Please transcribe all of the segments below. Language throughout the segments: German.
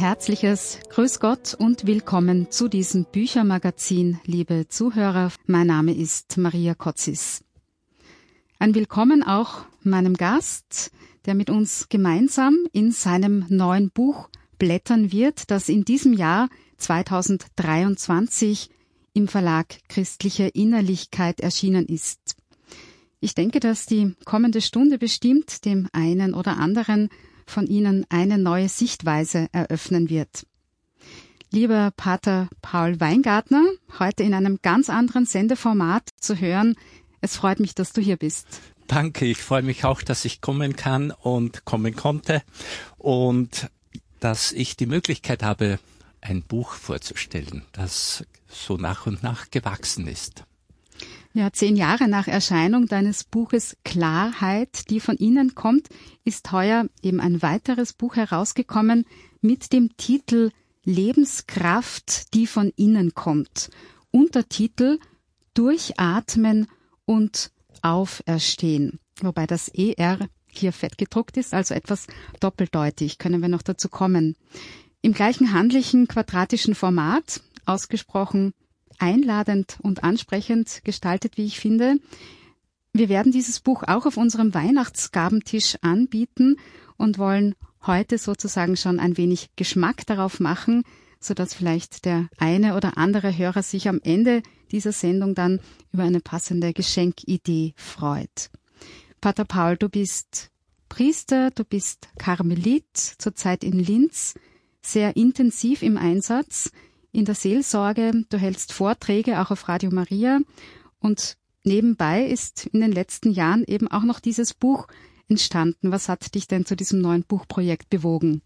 herzliches Grüß Gott und willkommen zu diesem Büchermagazin, liebe Zuhörer. Mein Name ist Maria Kotzis. Ein Willkommen auch meinem Gast, der mit uns gemeinsam in seinem neuen Buch blättern wird, das in diesem Jahr 2023 im Verlag Christliche Innerlichkeit erschienen ist. Ich denke, dass die kommende Stunde bestimmt dem einen oder anderen von Ihnen eine neue Sichtweise eröffnen wird. Lieber Pater Paul Weingartner, heute in einem ganz anderen Sendeformat zu hören. Es freut mich, dass du hier bist. Danke, ich freue mich auch, dass ich kommen kann und kommen konnte und dass ich die Möglichkeit habe, ein Buch vorzustellen, das so nach und nach gewachsen ist. Ja, zehn Jahre nach Erscheinung deines Buches Klarheit, die von Ihnen kommt, ist heuer eben ein weiteres Buch herausgekommen mit dem Titel Lebenskraft, die von innen kommt. Untertitel Durchatmen und Auferstehen. Wobei das ER hier fett gedruckt ist, also etwas doppeldeutig, können wir noch dazu kommen. Im gleichen handlichen quadratischen Format, ausgesprochen einladend und ansprechend gestaltet, wie ich finde. Wir werden dieses Buch auch auf unserem Weihnachtsgabentisch anbieten und wollen heute sozusagen schon ein wenig Geschmack darauf machen, so dass vielleicht der eine oder andere Hörer sich am Ende dieser Sendung dann über eine passende Geschenkidee freut. Pater Paul, du bist Priester, du bist Karmelit, zurzeit in Linz, sehr intensiv im Einsatz in der Seelsorge, du hältst Vorträge auch auf Radio Maria und nebenbei ist in den letzten Jahren eben auch noch dieses Buch entstanden. Was hat dich denn zu diesem neuen Buchprojekt bewogen?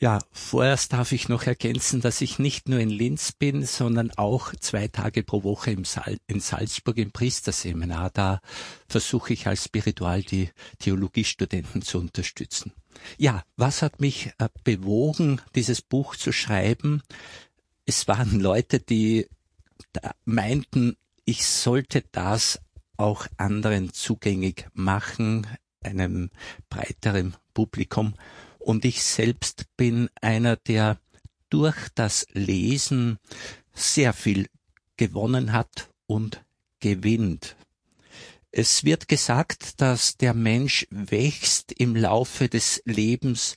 Ja, vorerst darf ich noch ergänzen, dass ich nicht nur in Linz bin, sondern auch zwei Tage pro Woche Sal in Salzburg im Priesterseminar. Da versuche ich als Spiritual die Theologiestudenten zu unterstützen. Ja, was hat mich äh, bewogen, dieses Buch zu schreiben? Es waren Leute, die meinten, ich sollte das auch anderen zugänglich machen, einem breiteren Publikum. Und ich selbst bin einer, der durch das Lesen sehr viel gewonnen hat und gewinnt. Es wird gesagt, dass der Mensch wächst im Laufe des Lebens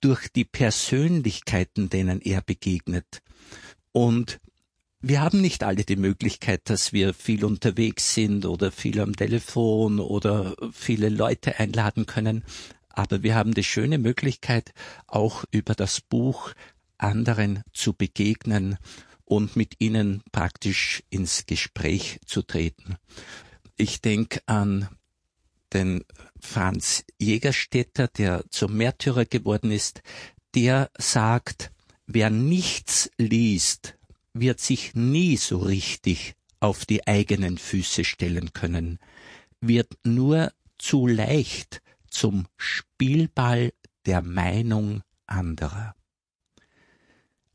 durch die Persönlichkeiten, denen er begegnet. Und wir haben nicht alle die Möglichkeit, dass wir viel unterwegs sind oder viel am Telefon oder viele Leute einladen können. Aber wir haben die schöne Möglichkeit, auch über das Buch anderen zu begegnen und mit ihnen praktisch ins Gespräch zu treten. Ich denke an den Franz Jägerstätter, der zum Märtyrer geworden ist, der sagt, Wer nichts liest, wird sich nie so richtig auf die eigenen Füße stellen können, wird nur zu leicht zum Spielball der Meinung anderer.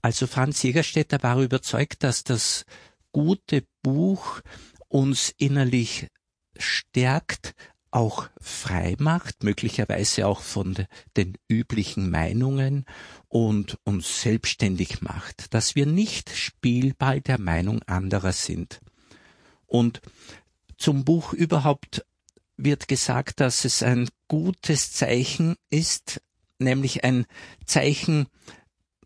Also Franz Jägerstätter war überzeugt, dass das gute Buch uns innerlich stärkt, auch frei macht, möglicherweise auch von den üblichen Meinungen und uns selbstständig macht, dass wir nicht Spielball der Meinung anderer sind. Und zum Buch überhaupt wird gesagt, dass es ein gutes Zeichen ist, nämlich ein Zeichen,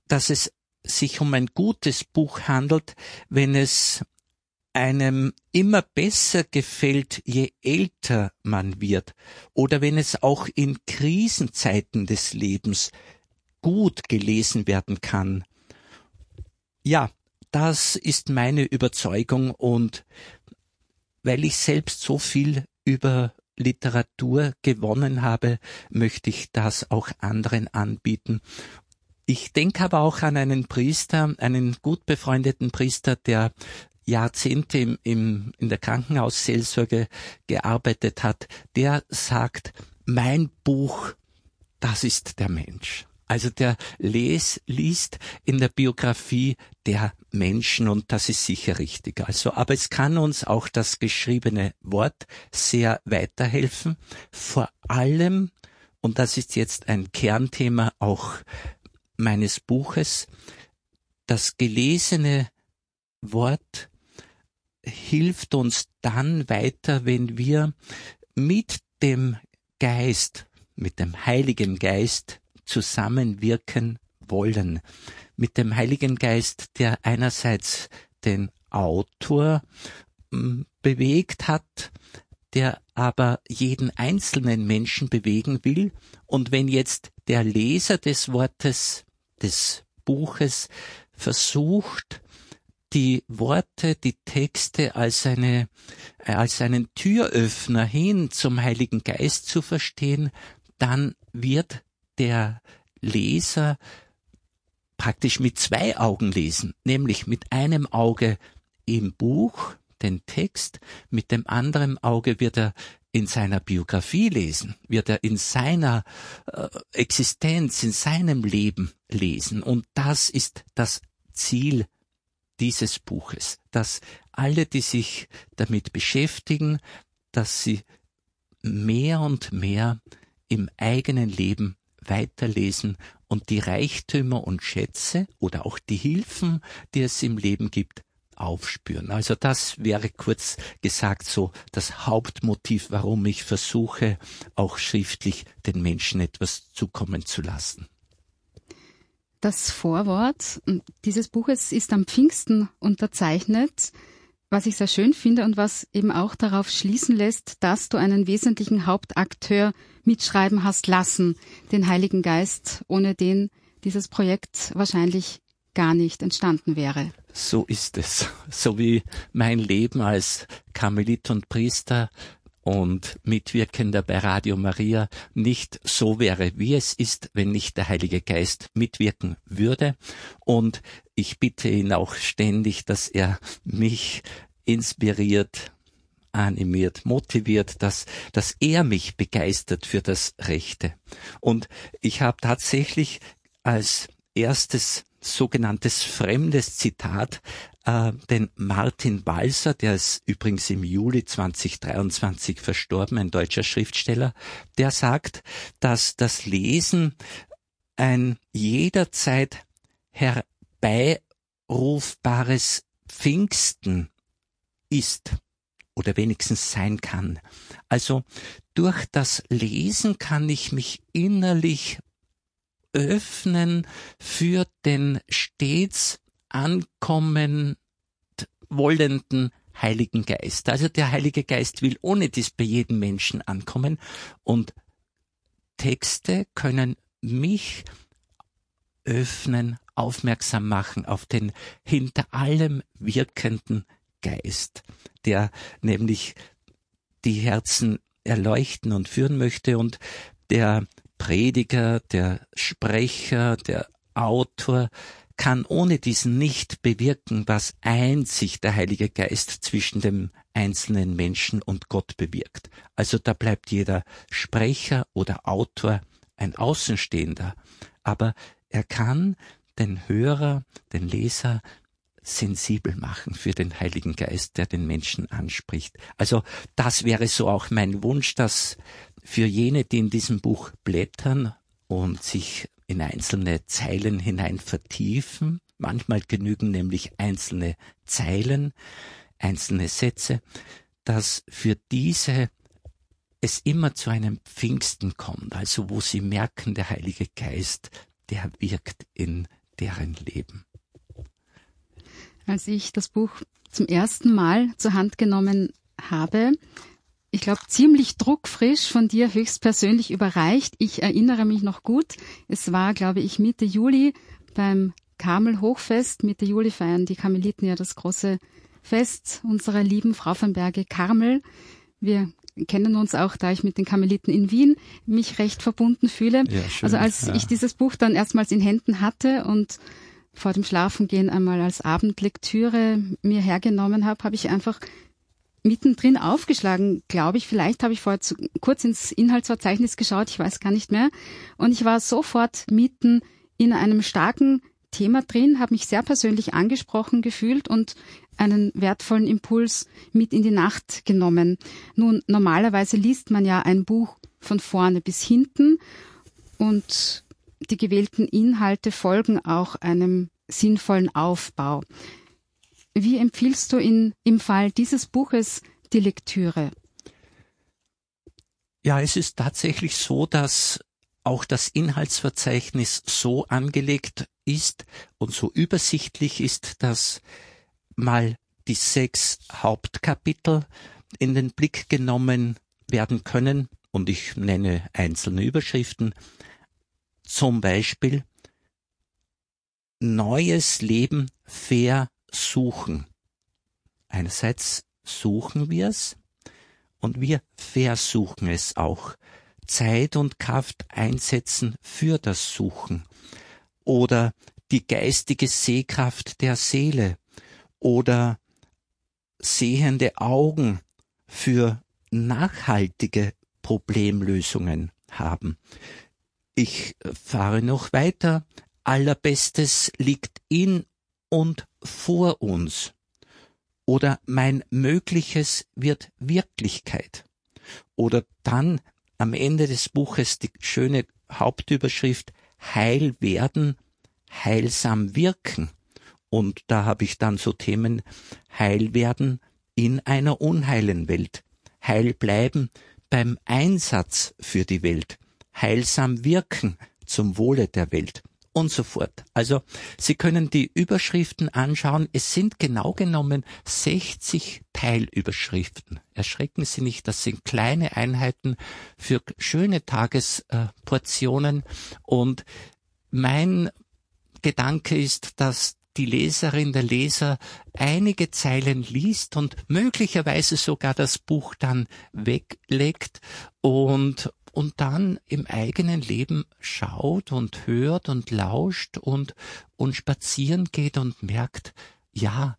dass es sich um ein gutes Buch handelt, wenn es einem immer besser gefällt, je älter man wird, oder wenn es auch in Krisenzeiten des Lebens gut gelesen werden kann. Ja, das ist meine Überzeugung und weil ich selbst so viel über Literatur gewonnen habe, möchte ich das auch anderen anbieten. Ich denke aber auch an einen Priester, einen gut befreundeten Priester, der Jahrzehnte im, im, in der Krankenhausseelsorge gearbeitet hat, der sagt, mein Buch, das ist der Mensch. Also der les, liest in der Biografie der Menschen und das ist sicher richtig. Also, aber es kann uns auch das geschriebene Wort sehr weiterhelfen. Vor allem, und das ist jetzt ein Kernthema, auch meines Buches, das gelesene Wort hilft uns dann weiter, wenn wir mit dem Geist, mit dem Heiligen Geist zusammenwirken wollen. Mit dem Heiligen Geist, der einerseits den Autor hm, bewegt hat, der aber jeden einzelnen Menschen bewegen will. Und wenn jetzt der Leser des Wortes, des Buches versucht, die Worte, die Texte als eine, als einen Türöffner hin zum Heiligen Geist zu verstehen, dann wird der Leser praktisch mit zwei Augen lesen, nämlich mit einem Auge im Buch, den Text, mit dem anderen Auge wird er in seiner Biografie lesen, wird er in seiner äh, Existenz, in seinem Leben lesen. Und das ist das Ziel dieses Buches, dass alle, die sich damit beschäftigen, dass sie mehr und mehr im eigenen Leben weiterlesen und die Reichtümer und Schätze oder auch die Hilfen, die es im Leben gibt, aufspüren. Also das wäre kurz gesagt so das Hauptmotiv, warum ich versuche, auch schriftlich den Menschen etwas zukommen zu lassen. Das Vorwort dieses Buches ist am Pfingsten unterzeichnet, was ich sehr schön finde und was eben auch darauf schließen lässt, dass du einen wesentlichen Hauptakteur mitschreiben hast lassen, den Heiligen Geist, ohne den dieses Projekt wahrscheinlich gar nicht entstanden wäre. So ist es. So wie mein Leben als Karmelit und Priester und Mitwirkender bei Radio Maria nicht so wäre, wie es ist, wenn nicht der Heilige Geist mitwirken würde. Und ich bitte ihn auch ständig, dass er mich inspiriert, animiert, motiviert, dass, dass er mich begeistert für das Rechte. Und ich habe tatsächlich als erstes sogenanntes fremdes Zitat, äh, den Martin Walser, der ist übrigens im Juli 2023 verstorben, ein deutscher Schriftsteller, der sagt, dass das Lesen ein jederzeit herbeirufbares Pfingsten ist oder wenigstens sein kann. Also durch das Lesen kann ich mich innerlich öffnen für den stets ankommen wollenden Heiligen Geist. Also der Heilige Geist will ohne dies bei jedem Menschen ankommen und Texte können mich öffnen, aufmerksam machen auf den hinter allem wirkenden Geist, der nämlich die Herzen erleuchten und führen möchte und der Prediger, der Sprecher, der Autor kann ohne diesen nicht bewirken, was einzig der Heilige Geist zwischen dem einzelnen Menschen und Gott bewirkt. Also da bleibt jeder Sprecher oder Autor ein Außenstehender, aber er kann den Hörer, den Leser sensibel machen für den Heiligen Geist, der den Menschen anspricht. Also das wäre so auch mein Wunsch, dass für jene, die in diesem Buch blättern und sich in einzelne Zeilen hinein vertiefen, manchmal genügen nämlich einzelne Zeilen, einzelne Sätze, dass für diese es immer zu einem Pfingsten kommt, also wo sie merken, der Heilige Geist, der wirkt in deren Leben. Als ich das Buch zum ersten Mal zur Hand genommen habe, ich glaube, ziemlich druckfrisch von dir höchstpersönlich überreicht. Ich erinnere mich noch gut. Es war, glaube ich, Mitte Juli beim Karmel Hochfest. Mitte Juli feiern die Karmeliten ja das große Fest unserer lieben Frau von Berge Karmel. Wir kennen uns auch, da ich mit den Karmeliten in Wien mich recht verbunden fühle. Ja, schön, also als ja. ich dieses Buch dann erstmals in Händen hatte und vor dem Schlafengehen einmal als Abendlektüre mir hergenommen habe, habe ich einfach mittendrin aufgeschlagen, glaube ich. Vielleicht habe ich vorher zu, kurz ins Inhaltsverzeichnis geschaut, ich weiß gar nicht mehr. Und ich war sofort mitten in einem starken Thema drin, habe mich sehr persönlich angesprochen gefühlt und einen wertvollen Impuls mit in die Nacht genommen. Nun, normalerweise liest man ja ein Buch von vorne bis hinten und die gewählten Inhalte folgen auch einem sinnvollen Aufbau. Wie empfiehlst du in, im Fall dieses Buches die Lektüre? Ja, es ist tatsächlich so, dass auch das Inhaltsverzeichnis so angelegt ist und so übersichtlich ist, dass mal die sechs Hauptkapitel in den Blick genommen werden können und ich nenne einzelne Überschriften. Zum Beispiel neues Leben versuchen. Einerseits suchen wir es und wir versuchen es auch. Zeit und Kraft einsetzen für das Suchen. Oder die geistige Sehkraft der Seele. Oder sehende Augen für nachhaltige Problemlösungen haben. Ich fahre noch weiter. Allerbestes liegt in und vor uns. Oder mein Mögliches wird Wirklichkeit. Oder dann am Ende des Buches die schöne Hauptüberschrift Heil werden, heilsam wirken. Und da habe ich dann so Themen Heil werden in einer unheilen Welt, Heil bleiben beim Einsatz für die Welt, heilsam wirken zum Wohle der Welt und so fort. Also Sie können die Überschriften anschauen. Es sind genau genommen 60 Teilüberschriften. Erschrecken Sie nicht, das sind kleine Einheiten für schöne Tagesportionen. Und mein Gedanke ist, dass die Leserin, der Leser einige Zeilen liest und möglicherweise sogar das Buch dann weglegt und und dann im eigenen Leben schaut und hört und lauscht und, und spazieren geht und merkt, ja,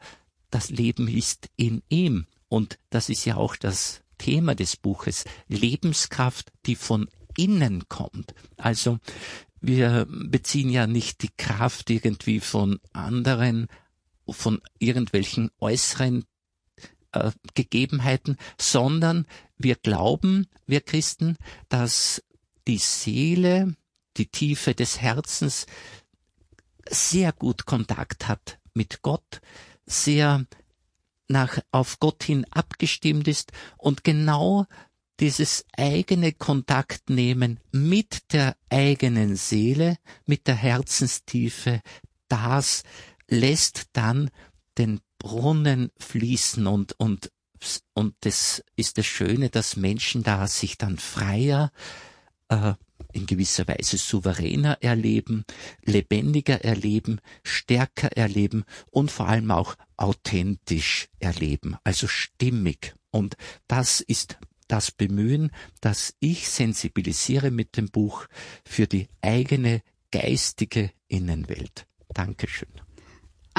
das Leben ist in ihm. Und das ist ja auch das Thema des Buches, Lebenskraft, die von innen kommt. Also wir beziehen ja nicht die Kraft irgendwie von anderen, von irgendwelchen äußeren äh, Gegebenheiten, sondern wir glauben, wir Christen, dass die Seele, die Tiefe des Herzens sehr gut Kontakt hat mit Gott, sehr nach, auf Gott hin abgestimmt ist und genau dieses eigene Kontakt nehmen mit der eigenen Seele, mit der Herzenstiefe, das lässt dann den Brunnen fließen und, und, und das ist das Schöne, dass Menschen da sich dann freier, äh, in gewisser Weise souveräner erleben, lebendiger erleben, stärker erleben und vor allem auch authentisch erleben, also stimmig. Und das ist das Bemühen, dass ich sensibilisiere mit dem Buch für die eigene geistige Innenwelt. Dankeschön.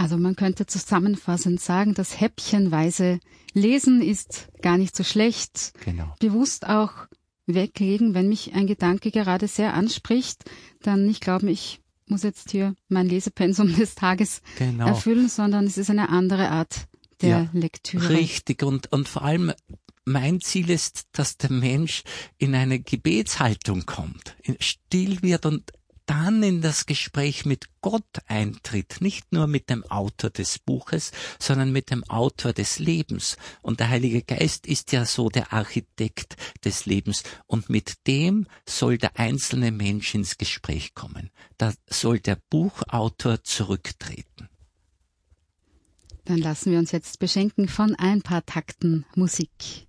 Also man könnte zusammenfassend sagen, das häppchenweise Lesen ist gar nicht so schlecht. Genau. Bewusst auch weglegen, wenn mich ein Gedanke gerade sehr anspricht, dann nicht glauben, ich muss jetzt hier mein Lesepensum des Tages genau. erfüllen, sondern es ist eine andere Art der ja, Lektüre. Richtig und, und vor allem mein Ziel ist, dass der Mensch in eine Gebetshaltung kommt, still wird und dann in das Gespräch mit Gott eintritt, nicht nur mit dem Autor des Buches, sondern mit dem Autor des Lebens. Und der Heilige Geist ist ja so der Architekt des Lebens. Und mit dem soll der einzelne Mensch ins Gespräch kommen. Da soll der Buchautor zurücktreten. Dann lassen wir uns jetzt beschenken von ein paar Takten Musik.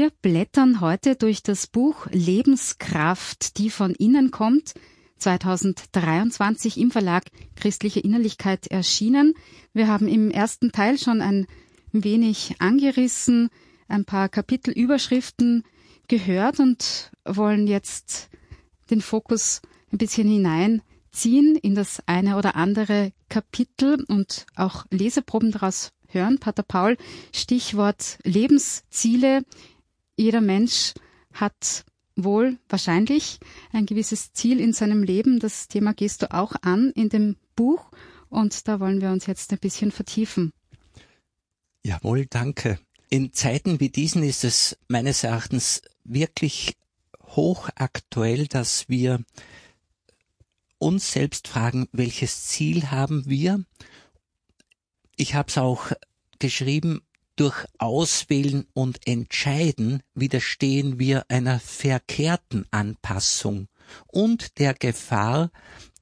Wir blättern heute durch das Buch Lebenskraft, die von innen kommt, 2023 im Verlag Christliche Innerlichkeit erschienen. Wir haben im ersten Teil schon ein wenig angerissen, ein paar Kapitelüberschriften gehört und wollen jetzt den Fokus ein bisschen hineinziehen in das eine oder andere Kapitel und auch Leseproben daraus hören. Pater Paul, Stichwort Lebensziele. Jeder Mensch hat wohl wahrscheinlich ein gewisses Ziel in seinem Leben. Das Thema gehst du auch an in dem Buch und da wollen wir uns jetzt ein bisschen vertiefen. Jawohl, danke. In Zeiten wie diesen ist es meines Erachtens wirklich hochaktuell, dass wir uns selbst fragen, welches Ziel haben wir? Ich habe es auch geschrieben, durch Auswählen und Entscheiden widerstehen wir einer verkehrten Anpassung und der Gefahr,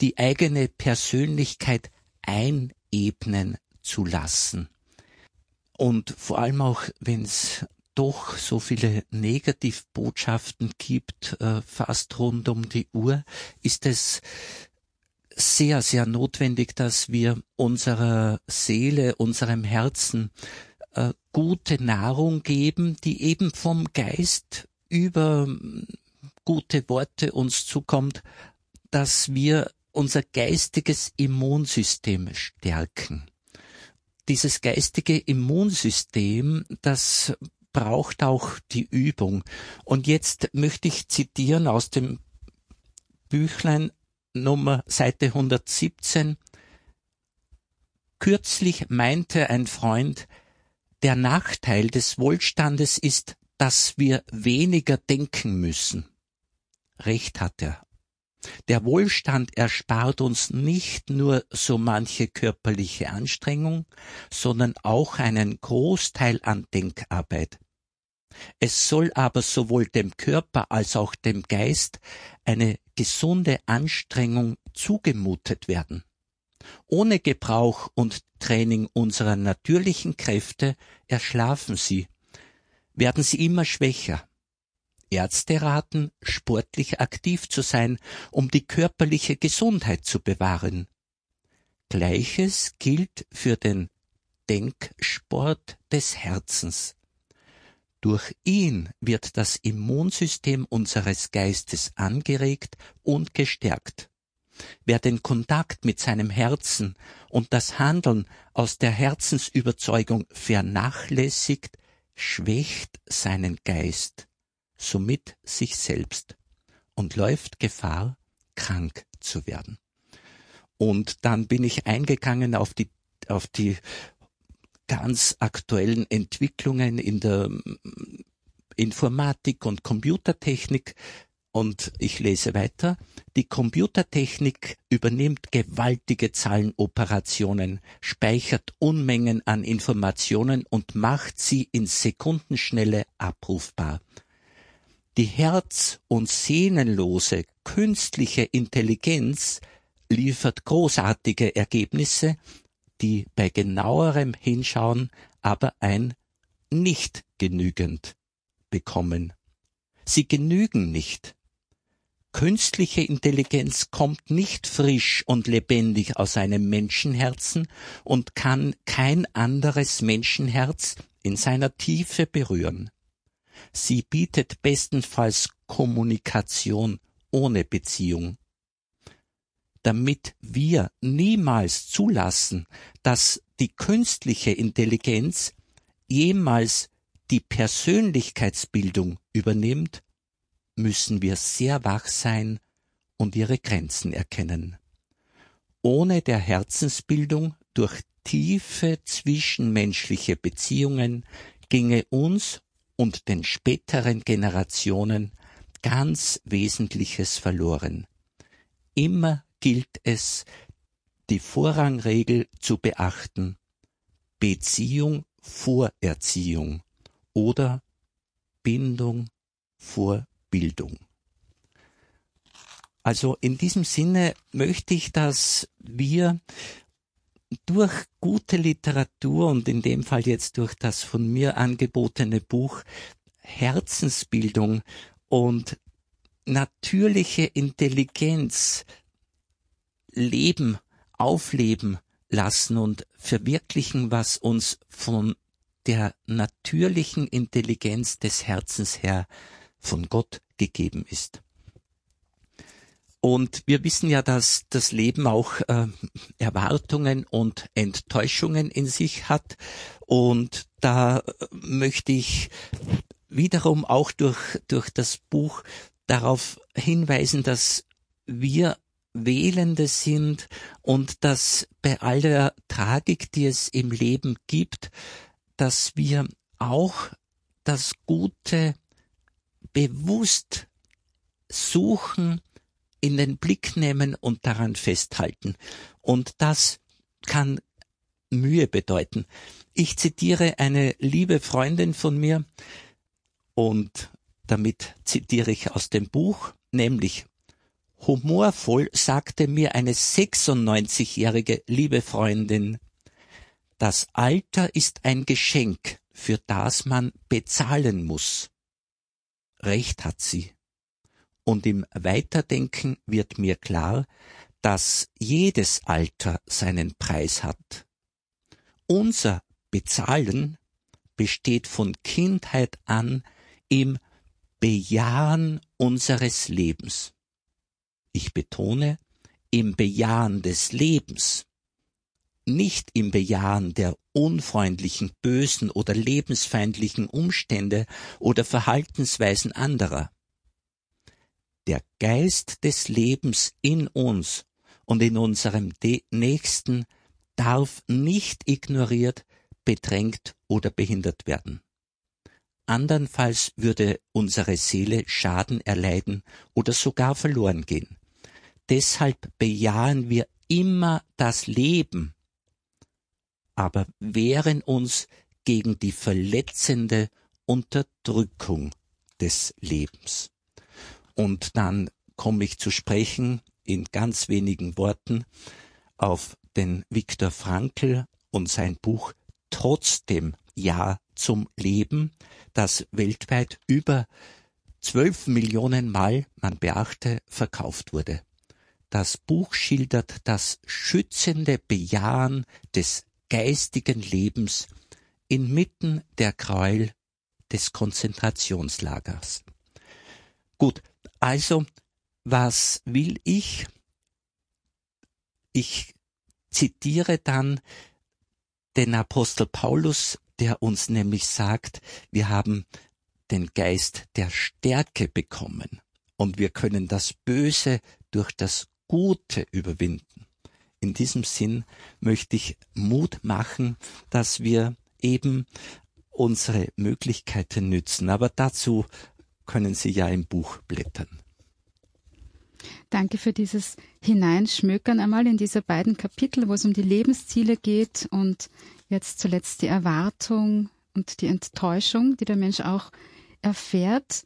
die eigene Persönlichkeit einebnen zu lassen. Und vor allem auch, wenn es doch so viele Negativbotschaften gibt, äh, fast rund um die Uhr, ist es sehr, sehr notwendig, dass wir unserer Seele, unserem Herzen äh, gute Nahrung geben, die eben vom Geist über mm, gute Worte uns zukommt, dass wir unser geistiges Immunsystem stärken. Dieses geistige Immunsystem, das braucht auch die Übung. Und jetzt möchte ich zitieren aus dem Büchlein Nummer Seite 117. Kürzlich meinte ein Freund, der Nachteil des Wohlstandes ist, dass wir weniger denken müssen. Recht hat er. Der Wohlstand erspart uns nicht nur so manche körperliche Anstrengung, sondern auch einen Großteil an Denkarbeit. Es soll aber sowohl dem Körper als auch dem Geist eine gesunde Anstrengung zugemutet werden. Ohne Gebrauch und Training unserer natürlichen Kräfte erschlafen sie, werden sie immer schwächer. Ärzte raten, sportlich aktiv zu sein, um die körperliche Gesundheit zu bewahren. Gleiches gilt für den Denksport des Herzens. Durch ihn wird das Immunsystem unseres Geistes angeregt und gestärkt. Wer den Kontakt mit seinem Herzen und das Handeln aus der Herzensüberzeugung vernachlässigt, schwächt seinen Geist, somit sich selbst und läuft Gefahr, krank zu werden. Und dann bin ich eingegangen auf die, auf die ganz aktuellen Entwicklungen in der Informatik und Computertechnik, und ich lese weiter. Die Computertechnik übernimmt gewaltige Zahlenoperationen, speichert Unmengen an Informationen und macht sie in Sekundenschnelle abrufbar. Die herz- und sehnenlose künstliche Intelligenz liefert großartige Ergebnisse, die bei genauerem Hinschauen aber ein nicht genügend bekommen. Sie genügen nicht. Künstliche Intelligenz kommt nicht frisch und lebendig aus einem Menschenherzen und kann kein anderes Menschenherz in seiner Tiefe berühren. Sie bietet bestenfalls Kommunikation ohne Beziehung. Damit wir niemals zulassen, dass die künstliche Intelligenz jemals die Persönlichkeitsbildung übernimmt, müssen wir sehr wach sein und ihre Grenzen erkennen. Ohne der Herzensbildung durch tiefe zwischenmenschliche Beziehungen ginge uns und den späteren Generationen ganz Wesentliches verloren. Immer gilt es, die Vorrangregel zu beachten, Beziehung vor Erziehung oder Bindung vor Bildung. Also in diesem Sinne möchte ich, dass wir durch gute Literatur und in dem Fall jetzt durch das von mir angebotene Buch Herzensbildung und natürliche Intelligenz leben, aufleben lassen und verwirklichen, was uns von der natürlichen Intelligenz des Herzens her von Gott gegeben ist. Und wir wissen ja, dass das Leben auch äh, Erwartungen und Enttäuschungen in sich hat. Und da möchte ich wiederum auch durch, durch das Buch darauf hinweisen, dass wir Wählende sind und dass bei aller Tragik, die es im Leben gibt, dass wir auch das Gute bewusst suchen, in den Blick nehmen und daran festhalten. Und das kann Mühe bedeuten. Ich zitiere eine liebe Freundin von mir und damit zitiere ich aus dem Buch, nämlich humorvoll sagte mir eine 96-jährige liebe Freundin, das Alter ist ein Geschenk, für das man bezahlen muss. Recht hat sie. Und im Weiterdenken wird mir klar, dass jedes Alter seinen Preis hat. Unser Bezahlen besteht von Kindheit an im Bejahen unseres Lebens. Ich betone, im Bejahen des Lebens, nicht im Bejahen der unfreundlichen, bösen oder lebensfeindlichen Umstände oder Verhaltensweisen anderer der Geist des Lebens in uns und in unserem Nächsten darf nicht ignoriert, bedrängt oder behindert werden. Andernfalls würde unsere Seele Schaden erleiden oder sogar verloren gehen. Deshalb bejahen wir immer das Leben, aber wehren uns gegen die verletzende Unterdrückung des Lebens. Und dann komme ich zu sprechen in ganz wenigen Worten auf den Viktor Frankl und sein Buch Trotzdem Ja zum Leben, das weltweit über zwölf Millionen Mal, man beachte, verkauft wurde. Das Buch schildert das schützende Bejahen des geistigen Lebens inmitten der Gräuel des Konzentrationslagers. Gut, also, was will ich? Ich zitiere dann den Apostel Paulus, der uns nämlich sagt, wir haben den Geist der Stärke bekommen und wir können das Böse durch das Gute überwinden. In diesem Sinn möchte ich Mut machen, dass wir eben unsere Möglichkeiten nützen. Aber dazu können Sie ja im Buch blättern. Danke für dieses Hineinschmökern einmal in diese beiden Kapitel, wo es um die Lebensziele geht und jetzt zuletzt die Erwartung und die Enttäuschung, die der Mensch auch erfährt.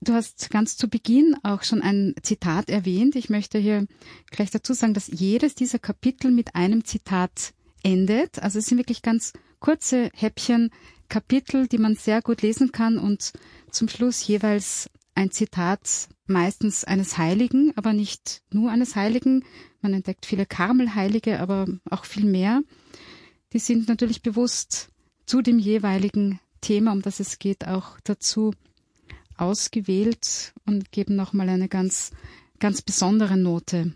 Du hast ganz zu Beginn auch schon ein Zitat erwähnt. Ich möchte hier gleich dazu sagen, dass jedes dieser Kapitel mit einem Zitat endet. Also es sind wirklich ganz kurze Häppchen, Kapitel, die man sehr gut lesen kann und zum Schluss jeweils ein Zitat meistens eines Heiligen, aber nicht nur eines Heiligen. Man entdeckt viele Karmelheilige, aber auch viel mehr. Die sind natürlich bewusst zu dem jeweiligen Thema, um das es geht, auch dazu ausgewählt und geben nochmal eine ganz, ganz besondere Note.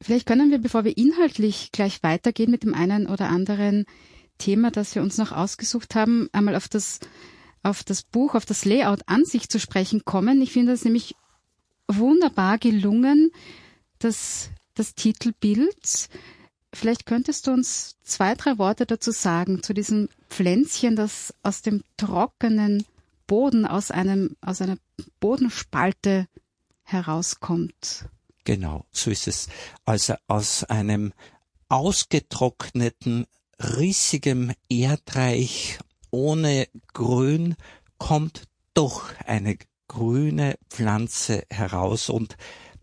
Vielleicht können wir, bevor wir inhaltlich gleich weitergehen mit dem einen oder anderen Thema, das wir uns noch ausgesucht haben, einmal auf das auf das Buch, auf das Layout an sich zu sprechen kommen. Ich finde es nämlich wunderbar gelungen, das, das Titelbild. Vielleicht könntest du uns zwei, drei Worte dazu sagen, zu diesem Pflänzchen, das aus dem trockenen Boden, aus einem, aus einer Bodenspalte herauskommt. Genau, so ist es. Also aus einem ausgetrockneten, rissigem Erdreich ohne Grün kommt doch eine grüne Pflanze heraus und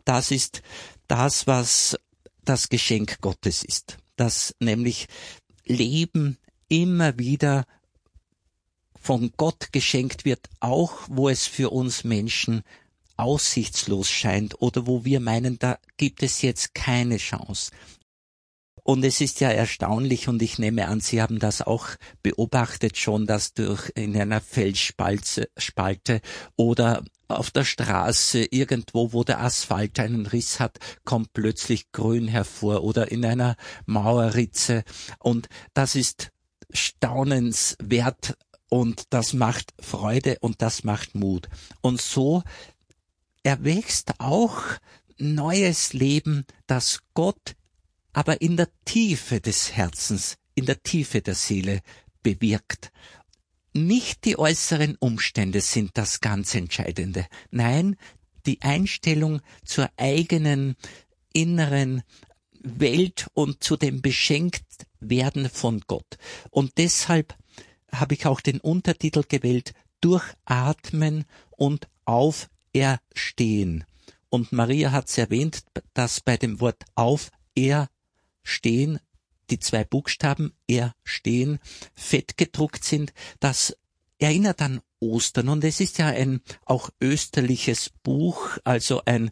das ist das, was das Geschenk Gottes ist, dass nämlich Leben immer wieder von Gott geschenkt wird, auch wo es für uns Menschen aussichtslos scheint oder wo wir meinen, da gibt es jetzt keine Chance. Und es ist ja erstaunlich, und ich nehme an, Sie haben das auch beobachtet schon, dass durch in einer Felsspalte Spalte oder auf der Straße, irgendwo, wo der Asphalt einen Riss hat, kommt plötzlich Grün hervor oder in einer Mauerritze. Und das ist staunenswert und das macht Freude und das macht Mut. Und so erwächst auch neues Leben, das Gott aber in der Tiefe des Herzens, in der Tiefe der Seele bewirkt. Nicht die äußeren Umstände sind das ganz Entscheidende. Nein, die Einstellung zur eigenen inneren Welt und zu dem Beschenktwerden von Gott. Und deshalb habe ich auch den Untertitel gewählt, Durchatmen und Auferstehen. Und Maria hat es erwähnt, dass bei dem Wort Auferstehen stehen, die zwei Buchstaben er stehen, fett gedruckt sind, das erinnert an Ostern. Und es ist ja ein auch österliches Buch, also ein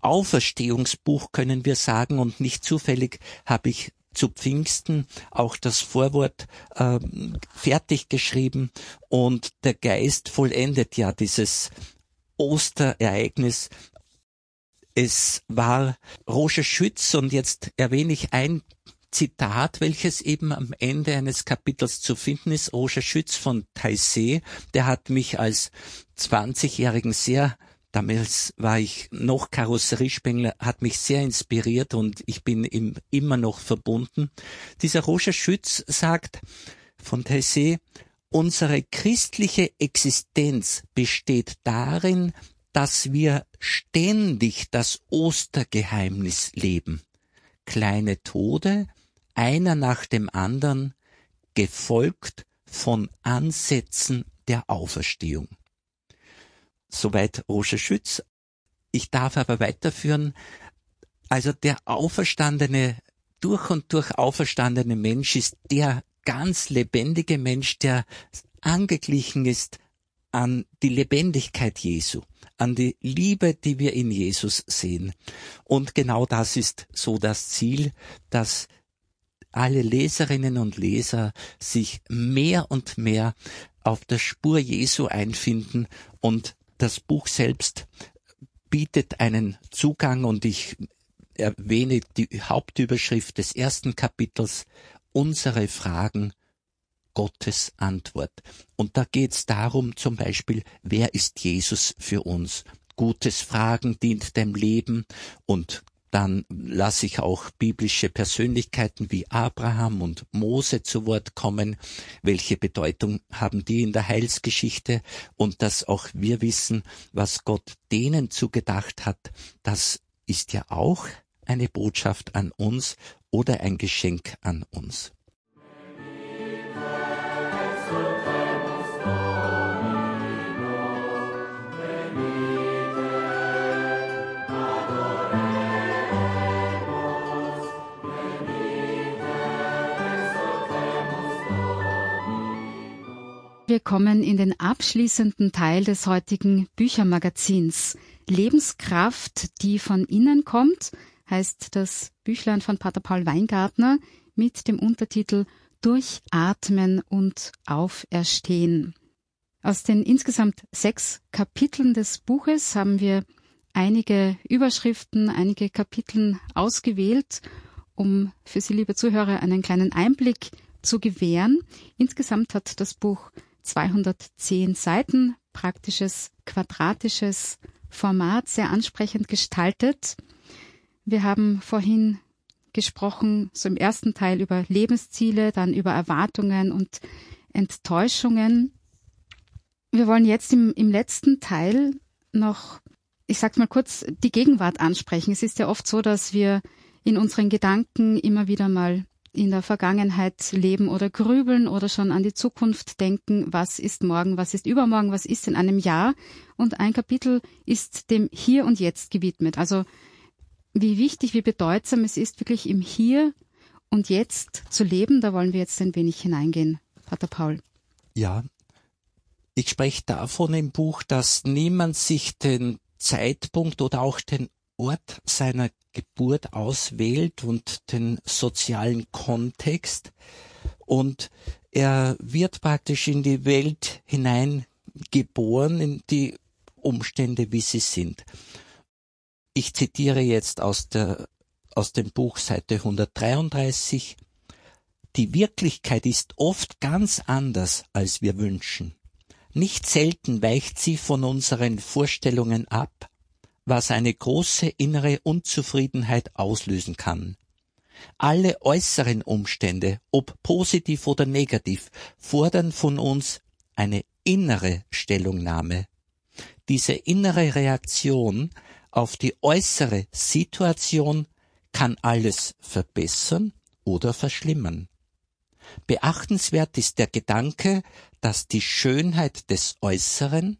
Auferstehungsbuch können wir sagen. Und nicht zufällig habe ich zu Pfingsten auch das Vorwort äh, fertig geschrieben und der Geist vollendet ja dieses Osterereignis es war Roger Schütz und jetzt erwähne ich ein Zitat, welches eben am Ende eines Kapitels zu finden ist. Roger Schütz von Taizé, der hat mich als 20-Jährigen sehr Damals war ich noch Karosseriespengler, hat mich sehr inspiriert und ich bin ihm immer noch verbunden. Dieser Roger Schütz sagt von Taizé, unsere christliche Existenz besteht darin, dass wir ständig das Ostergeheimnis leben. Kleine Tode, einer nach dem anderen, gefolgt von Ansätzen der Auferstehung. Soweit Roger Schütz. Ich darf aber weiterführen. Also der auferstandene, durch und durch auferstandene Mensch ist der ganz lebendige Mensch, der angeglichen ist an die Lebendigkeit Jesu an die Liebe, die wir in Jesus sehen. Und genau das ist so das Ziel, dass alle Leserinnen und Leser sich mehr und mehr auf der Spur Jesu einfinden und das Buch selbst bietet einen Zugang und ich erwähne die Hauptüberschrift des ersten Kapitels, unsere Fragen Gottes Antwort. Und da geht's darum zum Beispiel, wer ist Jesus für uns? Gutes Fragen dient dem Leben und dann lasse ich auch biblische Persönlichkeiten wie Abraham und Mose zu Wort kommen. Welche Bedeutung haben die in der Heilsgeschichte? Und dass auch wir wissen, was Gott denen zugedacht hat, das ist ja auch eine Botschaft an uns oder ein Geschenk an uns. Wir kommen in den abschließenden Teil des heutigen Büchermagazins. Lebenskraft, die von innen kommt, heißt das Büchlein von Pater Paul Weingartner mit dem Untertitel Durchatmen und Auferstehen. Aus den insgesamt sechs Kapiteln des Buches haben wir einige Überschriften, einige Kapiteln ausgewählt, um für Sie, liebe Zuhörer, einen kleinen Einblick zu gewähren. Insgesamt hat das Buch 210 Seiten, praktisches quadratisches Format, sehr ansprechend gestaltet. Wir haben vorhin gesprochen, so im ersten Teil über Lebensziele, dann über Erwartungen und Enttäuschungen. Wir wollen jetzt im, im letzten Teil noch, ich sag's mal kurz, die Gegenwart ansprechen. Es ist ja oft so, dass wir in unseren Gedanken immer wieder mal in der Vergangenheit leben oder grübeln oder schon an die Zukunft denken, was ist morgen, was ist übermorgen, was ist in einem Jahr. Und ein Kapitel ist dem Hier und Jetzt gewidmet. Also wie wichtig, wie bedeutsam es ist, wirklich im Hier und Jetzt zu leben. Da wollen wir jetzt ein wenig hineingehen, Pater Paul. Ja, ich spreche davon im Buch, dass niemand sich den Zeitpunkt oder auch den Ort seiner Geburt auswählt und den sozialen Kontext. Und er wird praktisch in die Welt hineingeboren, in die Umstände, wie sie sind. Ich zitiere jetzt aus, der, aus dem Buch Seite 133. Die Wirklichkeit ist oft ganz anders, als wir wünschen. Nicht selten weicht sie von unseren Vorstellungen ab, was eine große innere Unzufriedenheit auslösen kann. Alle äußeren Umstände, ob positiv oder negativ, fordern von uns eine innere Stellungnahme. Diese innere Reaktion auf die äußere Situation kann alles verbessern oder verschlimmern. Beachtenswert ist der Gedanke, dass die Schönheit des Äußeren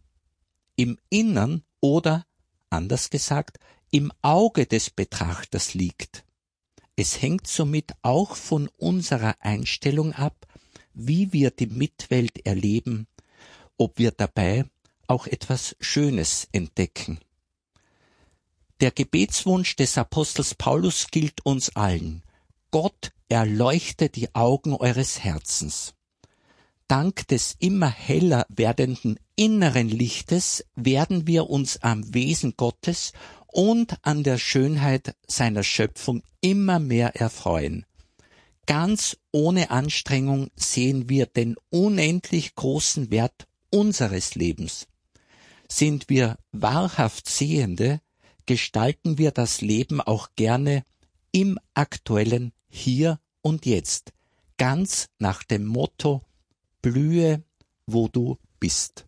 im Innern oder, anders gesagt, im Auge des Betrachters liegt. Es hängt somit auch von unserer Einstellung ab, wie wir die Mitwelt erleben, ob wir dabei auch etwas Schönes entdecken. Der Gebetswunsch des Apostels Paulus gilt uns allen. Gott erleuchte die Augen eures Herzens. Dank des immer heller werdenden inneren Lichtes werden wir uns am Wesen Gottes und an der Schönheit seiner Schöpfung immer mehr erfreuen. Ganz ohne Anstrengung sehen wir den unendlich großen Wert unseres Lebens. Sind wir wahrhaft Sehende, gestalten wir das Leben auch gerne im aktuellen hier und jetzt, ganz nach dem Motto Blühe, wo du bist.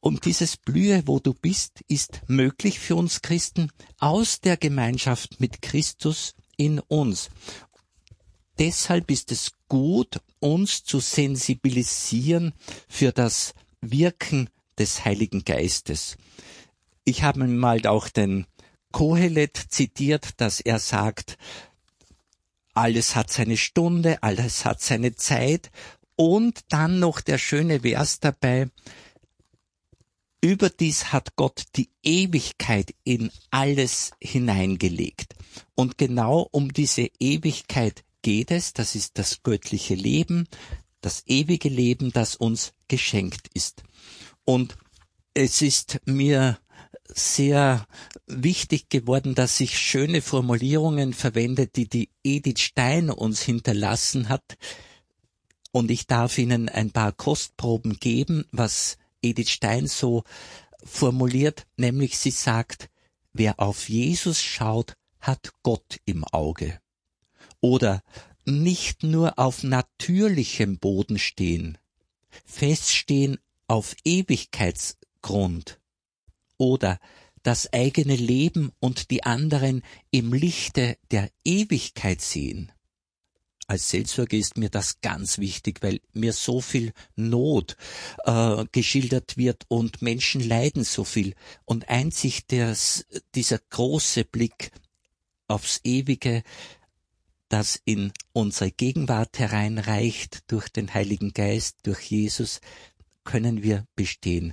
Und dieses Blühe, wo du bist, ist möglich für uns Christen aus der Gemeinschaft mit Christus in uns. Deshalb ist es gut, uns zu sensibilisieren für das Wirken des Heiligen Geistes. Ich habe mal auch den Kohelet zitiert, dass er sagt, alles hat seine Stunde, alles hat seine Zeit und dann noch der schöne Vers dabei, Überdies hat Gott die Ewigkeit in alles hineingelegt. Und genau um diese Ewigkeit geht es, das ist das göttliche Leben, das ewige Leben, das uns geschenkt ist. Und es ist mir sehr wichtig geworden, dass ich schöne Formulierungen verwende, die die Edith Stein uns hinterlassen hat. Und ich darf Ihnen ein paar Kostproben geben, was Edith Stein so formuliert, nämlich sie sagt, wer auf Jesus schaut, hat Gott im Auge. Oder nicht nur auf natürlichem Boden stehen, feststehen auf Ewigkeitsgrund oder das eigene Leben und die anderen im Lichte der Ewigkeit sehen. Als Seelsorge ist mir das ganz wichtig, weil mir so viel Not äh, geschildert wird und Menschen leiden so viel. Und einzig des, dieser große Blick aufs Ewige, das in unsere Gegenwart hereinreicht durch den Heiligen Geist, durch Jesus, können wir bestehen.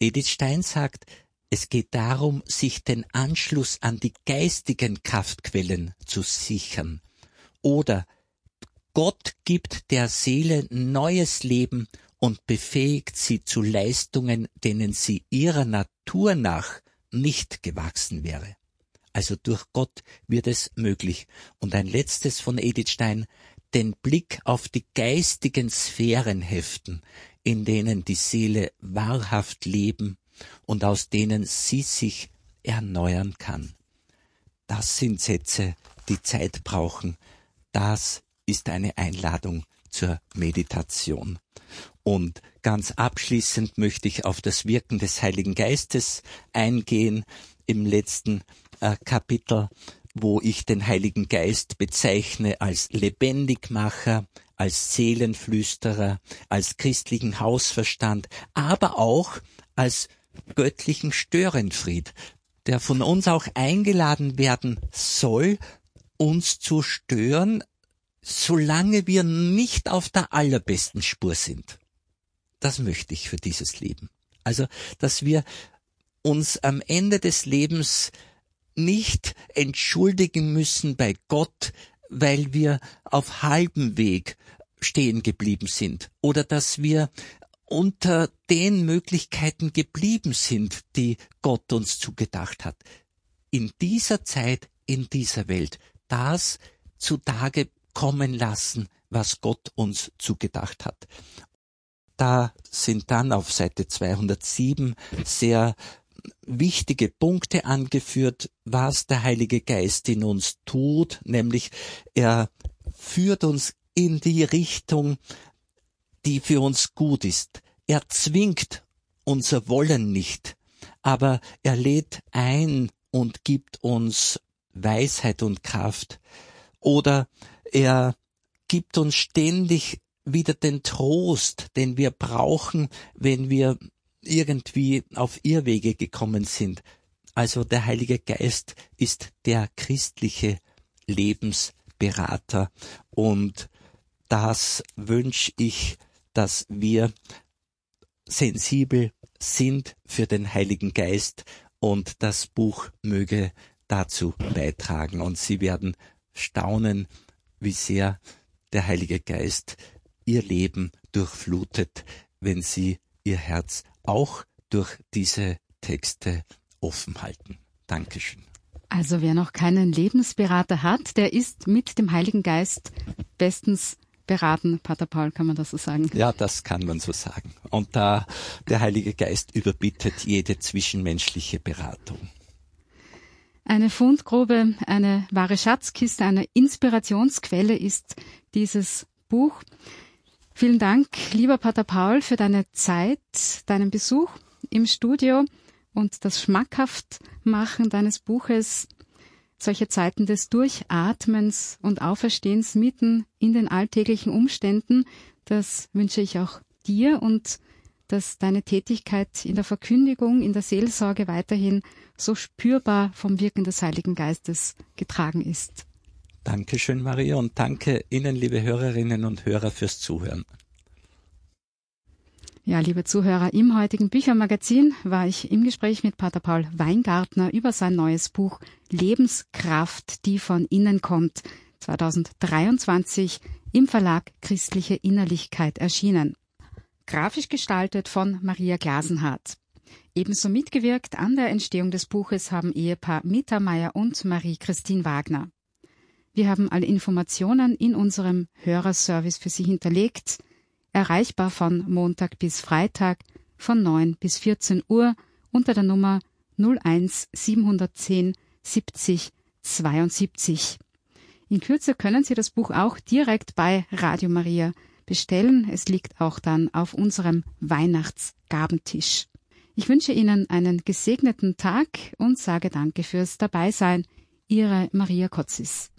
Edith Stein sagt, es geht darum, sich den Anschluss an die geistigen Kraftquellen zu sichern. Oder Gott gibt der Seele neues Leben und befähigt sie zu Leistungen, denen sie ihrer Natur nach nicht gewachsen wäre. Also durch Gott wird es möglich. Und ein letztes von Edith Stein, den Blick auf die geistigen Sphären heften, in denen die Seele wahrhaft leben und aus denen sie sich erneuern kann. Das sind Sätze, die Zeit brauchen. Das ist eine Einladung zur Meditation. Und ganz abschließend möchte ich auf das Wirken des Heiligen Geistes eingehen im letzten äh, Kapitel, wo ich den Heiligen Geist bezeichne als Lebendigmacher, als Seelenflüsterer, als christlichen Hausverstand, aber auch als göttlichen Störenfried, der von uns auch eingeladen werden soll, uns zu stören, solange wir nicht auf der allerbesten Spur sind. Das möchte ich für dieses Leben. Also, dass wir uns am Ende des Lebens nicht entschuldigen müssen bei Gott, weil wir auf halbem Weg stehen geblieben sind oder dass wir unter den Möglichkeiten geblieben sind, die Gott uns zugedacht hat. In dieser Zeit, in dieser Welt, das zutage kommen lassen, was Gott uns zugedacht hat. Da sind dann auf Seite 207 sehr wichtige Punkte angeführt, was der Heilige Geist in uns tut, nämlich er führt uns in die Richtung, die für uns gut ist. Er zwingt unser Wollen nicht, aber er lädt ein und gibt uns Weisheit und Kraft. Oder er gibt uns ständig wieder den Trost, den wir brauchen, wenn wir irgendwie auf Irrwege gekommen sind. Also der Heilige Geist ist der christliche Lebensberater und das wünsche ich, dass wir sensibel sind für den Heiligen Geist und das Buch möge dazu beitragen und Sie werden staunen, wie sehr der Heilige Geist Ihr Leben durchflutet, wenn Sie Ihr Herz auch durch diese Texte offen halten. Dankeschön. Also wer noch keinen Lebensberater hat, der ist mit dem Heiligen Geist bestens beraten, Pater Paul, kann man das so sagen? Ja, das kann man so sagen. Und da der Heilige Geist überbittet jede zwischenmenschliche Beratung. Eine Fundgrube, eine wahre Schatzkiste, eine Inspirationsquelle ist dieses Buch. Vielen Dank, lieber Pater Paul, für deine Zeit, deinen Besuch im Studio und das Schmackhaftmachen deines Buches solche Zeiten des Durchatmens und Auferstehens mitten in den alltäglichen Umständen, das wünsche ich auch dir und dass deine Tätigkeit in der Verkündigung, in der Seelsorge weiterhin so spürbar vom Wirken des Heiligen Geistes getragen ist. Dankeschön, Maria, und danke Ihnen, liebe Hörerinnen und Hörer, fürs Zuhören. Ja, liebe Zuhörer, im heutigen Büchermagazin war ich im Gespräch mit Pater Paul Weingartner über sein neues Buch Lebenskraft, die von innen kommt, 2023 im Verlag Christliche Innerlichkeit erschienen. Grafisch gestaltet von Maria Glasenhardt. Ebenso mitgewirkt an der Entstehung des Buches haben Ehepaar Mittermeier und Marie-Christine Wagner. Wir haben alle Informationen in unserem Hörerservice für Sie hinterlegt erreichbar von Montag bis Freitag von 9 bis 14 Uhr unter der Nummer 01 710 70 72. In Kürze können Sie das Buch auch direkt bei Radio Maria bestellen. Es liegt auch dann auf unserem Weihnachtsgabentisch. Ich wünsche Ihnen einen gesegneten Tag und sage Danke fürs Dabeisein. Ihre Maria Kotzis.